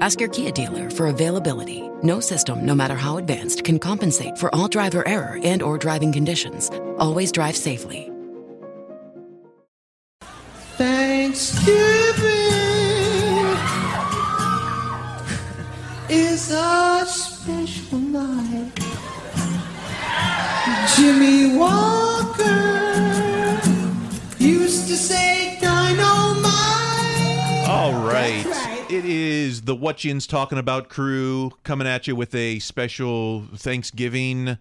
Ask your Kia dealer for availability. No system, no matter how advanced, can compensate for all driver error and or driving conditions. Always drive safely. Thanksgiving is a special night. Jimmy Walker It is the What Yin's Talking About crew coming at you with a special Thanksgiving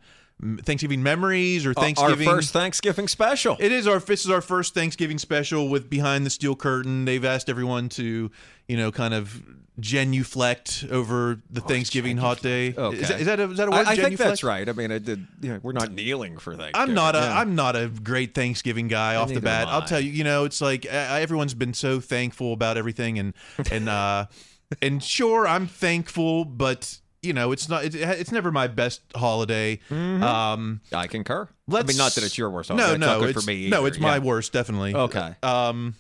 Thanksgiving memories or Thanksgiving Our first Thanksgiving special. It is our this is our first Thanksgiving special with Behind the Steel Curtain. They've asked everyone to, you know, kind of genuflect over the Thanksgiving hot day. Okay. Is, that, is that a, is that a word? I, I think that's right. I mean, I did. You know, we're not kneeling for Thanksgiving. I'm not a Yeah. am not a great Thanksgiving guy off the bat. I'll tell you, you know, it's like uh, everyone's been so thankful about everything, and and uh, and sure, I'm thankful, but you know, it's not. It, it's never my best holiday. Um, I concur. let's I mean, not that it's your worst. No, holiday. It's no, not good it's, for me. no, either. it's my worst, definitely. Okay. Um,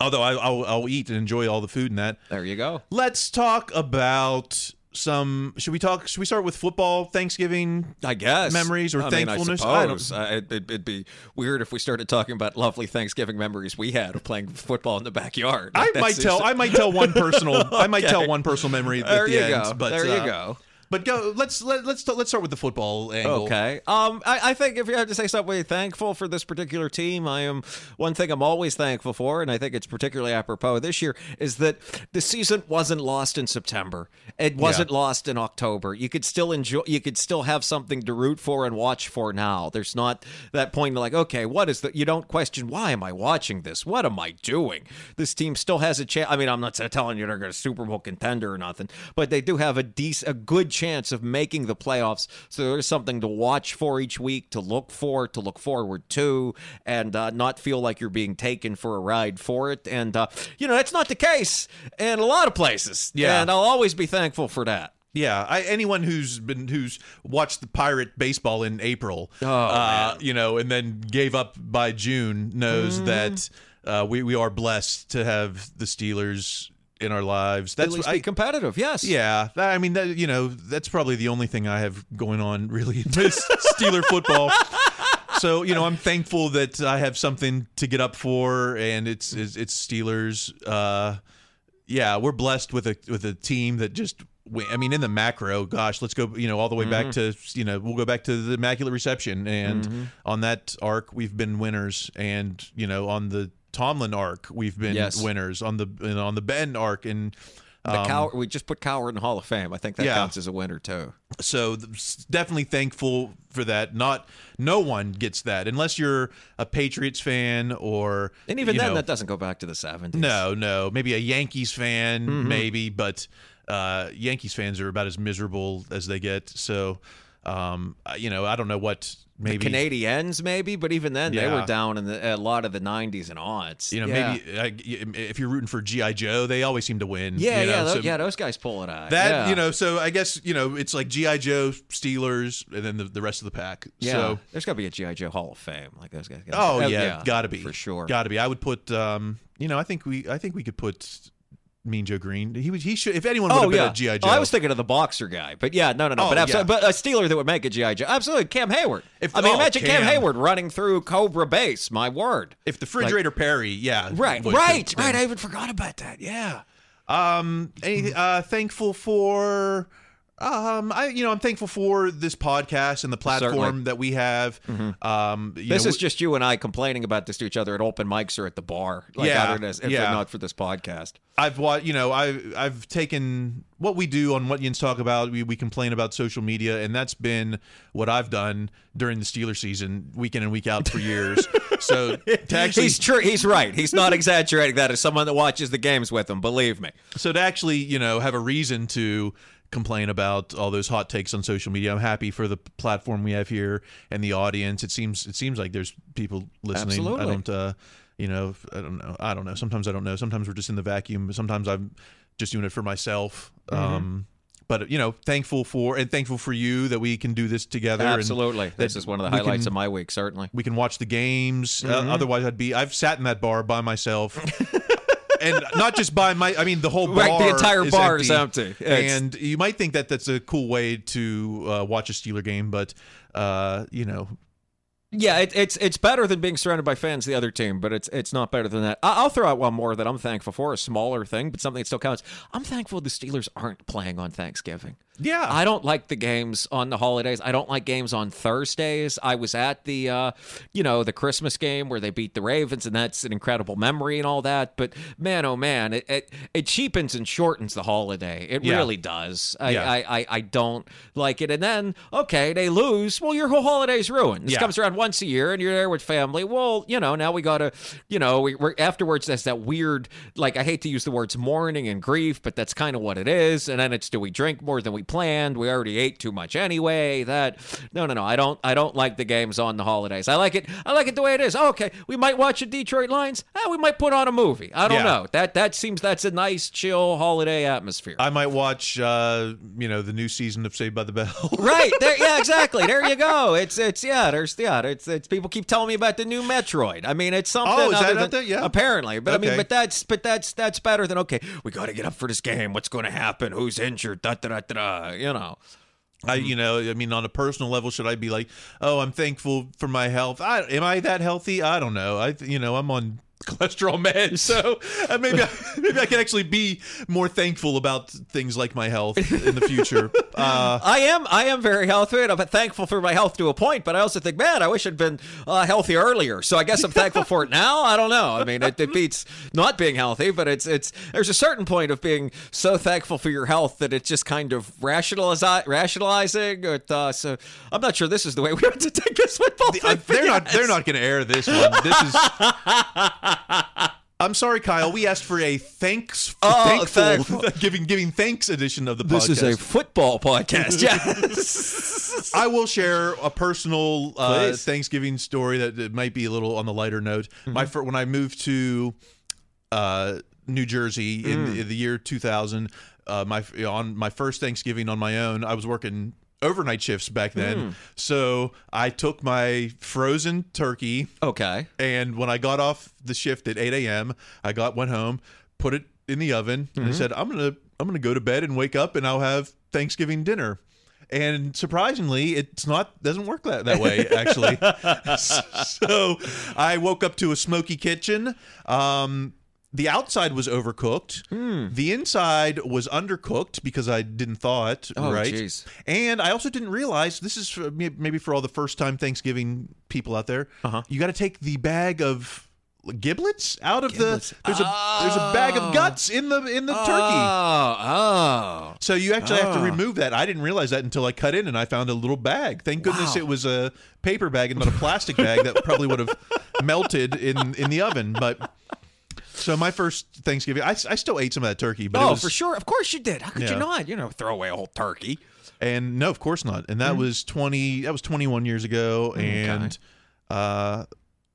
although I, I'll I'll eat and enjoy all the food and that. There you go. Let's talk about some. Should we talk? Should we start with football? Thanksgiving. I guess Memories or I mean, thankfulness? I I don't- suppose Uh, it, it'd be weird if we started talking about lovely Thanksgiving memories we had of playing football in the backyard. I might tell. I might tell one personal. I might tell one personal memory at There the you end. go. But there you uh, go. But go. Let's let, let's let's start with the football angle. Okay. Um, I, I think if you had to say something thankful for this particular team, I am one thing I'm always thankful for, and I think it's particularly apropos this year, is that the season wasn't lost in September. It wasn't lost in October. You could still enjoy. You could still have something to root for and watch for now. There's not that point like, okay, what is that? You don't question why am I watching this? What am I doing? This team still has a chance. I mean, I'm not telling you they're going to Super Bowl contender or nothing, but they do have a decent, a good chance of making the playoffs. So there's something to watch for each week, to look for, to look forward to, and uh, not feel like you're being taken for a ride for it. And uh, you know that's not the case in a lot of places. Yeah. and I'll always be thankful for that. Yeah, I, anyone who's been who's watched the Pirate baseball in April, Oh, uh, you know, and then gave up by June knows Mm-hmm. that uh, we we are blessed to have the Steelers in our lives. At That's least I, be competitive. Yes. yeah. that- I mean, that, you know, that's probably the only thing I have going on really in this Steeler football. So you know, I'm thankful that I have something to get up for, and it's it's, it's Steelers. Uh, yeah, we're blessed with a with a team that just. I mean, in the macro, gosh, let's go. You know, all the way back to you know, we'll go back to the Immaculate Reception, and on that arc, we've been winners, and you know, on the Tomlin arc, we've been Yes. winners. On the and on the Ben arc, and The Um, Cow- we just put Cowher in the Hall of Fame. I think that Yeah. counts as a winner too. so definitely thankful for that. Not no one gets that unless you're a Patriots fan or And even then, know, that doesn't go back to the 70s. No, no, maybe a Yankees fan, Mm-hmm. maybe, but uh, Yankees fans are about as miserable as they get. So, um, you know, I don't know what maybe Canadiens, maybe, but even then, they were down in the, a lot of the 90s and aughts. You know, yeah. maybe uh, if you're rooting for GI Joe, they always seem to win. Yeah, you know, yeah, so yeah. Those guys pull it out. That yeah. you know, so I guess you know it's like GI Joe, Steelers, and then the, the rest of the pack. Yeah, So, there's got to be a GI Joe Hall of Fame, like those guys. oh Uh, yeah, gotta be for sure. Gotta be. I would put. um You know, I think we. I think we could put Mean Joe Greene. He was. He should. If anyone would Oh have been yeah, a GI Joe, Oh, I was thinking of the boxer guy, but yeah, no, no, no. Oh, but absolutely, yeah. but a Steeler that would make a GI Joe, absolutely. Cam Hayward. If- I mean, oh, imagine Cam. Cam. Hayward running through Cobra Base. My word. if the refrigerator Perry, yeah, Right, right, right. I even forgot about that. Yeah. Um, any, uh, thankful for. Um, I you know I'm thankful for this podcast and the platform Certainly. Mm-hmm. that we have. Um, you This know, is just you and I complaining about this to each other at open mics or at the bar. Like Yeah, if yeah. not for this podcast. I've watched, you know, I I've taken what we do on what Yins talk about. We we complain about social media, and that's been what I've done during the Steeler season, week in and week out for years. so to actually, He's true. He's right. He's not exaggerating that as someone that watches the games with him. Believe me. so to actually, you know, have a reason to complain about all those hot takes on social media. I'm happy for the platform we have here and the audience. It seems it seems like there's people listening. I don't, uh, you know, I don't know. I don't know. Sometimes I don't know. Sometimes we're just in the vacuum. Sometimes I'm just doing it for myself. Mm-hmm. Um, but you know, thankful for and thankful for you that we can do this together. Absolutely. This is one of the highlights can- of my week. Certainly. we can watch the games. Mm-hmm. Uh, otherwise, I'd be. I've sat in that bar by myself, and not just by my. I mean, the whole bar. Right, the entire is bar empty. is empty. And you might think that that's a cool way to uh, watch a Steeler game, but uh, you know, Yeah, it, it's it's better than being surrounded by fans of the other team, but it's it's not better than that. I, I'll throw out one more that I'm thankful for, a smaller thing, but something that still counts. I'm thankful the Steelers aren't playing on Thanksgiving. yeah. I don't like the games on the holidays. I don't like games on Thursdays. I was at the, uh, you know, the Christmas game where they beat the Ravens, and that's an incredible memory and all that. But man, oh man, it it, it cheapens and shortens the holiday. It Yeah. really does. I, Yeah. I, I I don't like it. And then okay, they lose. Well, your whole holiday's ruined. This Yeah. comes around once a year, and you're there with family. Well, you know, now we gotta, you know, we, we're afterwards. That's that weird. Like I hate to use the words mourning and grief, but that's kind of what it is. And then it's do we drink more than we planned? We already ate too much anyway. That no, no, no. I don't. I don't like the games on the holidays. I like it. I like it the way it is. Oh, okay, we might watch the Detroit Lions. Ah, we might put on a movie. I don't Yeah. know. That that seems that's a nice chill holiday atmosphere. I might watch, uh, you know, the new season of Saved by the Bell. right there yeah exactly there you go it's it's yeah there's yeah it's, it's people keep telling me about the new metroid i mean it's oh, something Oh, is that than- there? Yeah. apparently but i mean but that's but that's that's better than okay we got to get up for this game what's going to happen who's injured da da da da da you know I, you know, I mean, on a personal level, should I be like, oh, I'm thankful for my health? I, am I that healthy? I don't know. I, you know, I'm on cholesterol meds, so uh, maybe I, maybe I can actually be more thankful about things like my health in the future. Uh, I am I am very healthy and I'm thankful for my health to a point, but I also think, man, I wish I'd been uh, healthy earlier. So I guess I'm thankful for it now. I don't know. I mean, it, it beats not being healthy, but it's it's there's a certain point of being so thankful for your health that it's just kind of rationalize, rationalizing. It, uh, so I'm not sure this is the way we have to take this football. uh, thing, but they're not. They're not going to air this one. This is. I'm sorry, Kyle. We asked for a thanks, Oh, thankful, thankful. giving giving thanks edition of the This podcast. is a football podcast. Yes. I will share a personal uh, Mm-hmm. Thanksgiving story that, that might be a little on the lighter note. My fir- when I moved to uh, New Jersey in, Mm. in the year 2000, uh, my on my first Thanksgiving on my own, I was working overnight shifts back then. Mm. So I took my frozen turkey okay. and when I got off the shift at 8 a.m., I got went home, put it in the oven, and I said, "I'm gonna I'm gonna go to bed and wake up, and I'll have Thanksgiving dinner." And surprisingly, it's not doesn't work that, that way actually. so I woke up to a smoky kitchen. Um, the outside was overcooked. The inside was undercooked because I didn't thaw it Oh, right. jeez. And I also didn't realize this is for, maybe for all the first time Thanksgiving people out there. Uh-huh. You got to take the bag of giblets out of the. There's a there's a bag of guts in the in the turkey. Oh, oh. So you actually have to remove that. I didn't realize that until I cut in and I found a little bag. Thank goodness it was a paper bag and not a plastic bag that probably would have melted in in the oven. But so my first Thanksgiving, I, I still ate some of that turkey. But it Oh, was, for sure. Of course you did. How could Yeah. you not? You know, throw away a whole turkey. And no, of course not. And Mm. that was twenty. That was twenty one years ago. And uh,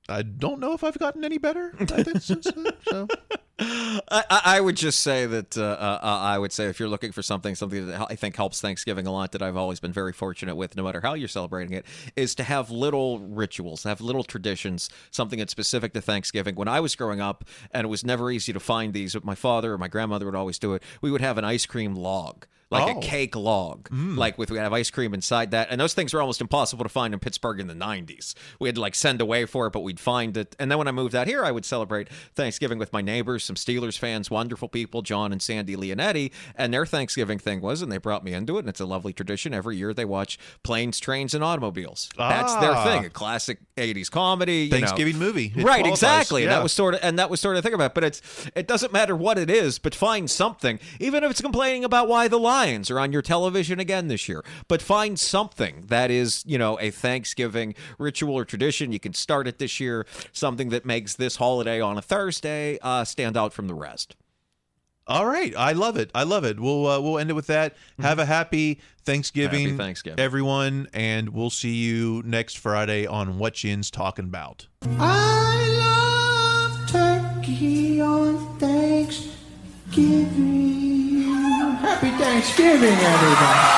I don't know if I've gotten any better. I think since then. So I, I would just say that uh, uh, I would say if you're looking for something, something that I think helps Thanksgiving a lot, that I've always been very fortunate with, no matter how you're celebrating it, is to have little rituals, have little traditions, something that's specific to Thanksgiving. When I was growing up, and it was never easy to find these, but my father or my grandmother would always do it. We would have an ice cream log. Like Oh. a cake log, like with we have ice cream inside that, and those things were almost impossible to find in Pittsburgh in the '90s. We had to like send away for it, but we'd find it. And then when I moved out here, I would celebrate Thanksgiving with my neighbors, some Steelers fans, wonderful people, John and Sandy Leonetti, and their Thanksgiving thing was, and they brought me into it, and it's a lovely tradition. Every year they watch planes, trains, and automobiles. That's their Ah. thing, a classic '80s comedy, you know. Thanksgiving movie. It right? qualifies. Exactly. And that was sort of, and that was sort of thing about. It. But it's, it doesn't matter what it is, but find something, even if it's complaining about why the Lions are on your television again this year. But find something that is, you know, a Thanksgiving ritual or tradition. You can start it this year. Something that makes this holiday on a Thursday uh, stand out from the rest. All right, I love it. I love it. We'll uh, we'll end it with that. Have a happy Thanksgiving, Happy Thanksgiving. everyone, and we'll see you next Friday on What Yin's Talking About. I love turkey on Thanksgiving. Happy Thanksgiving, everybody.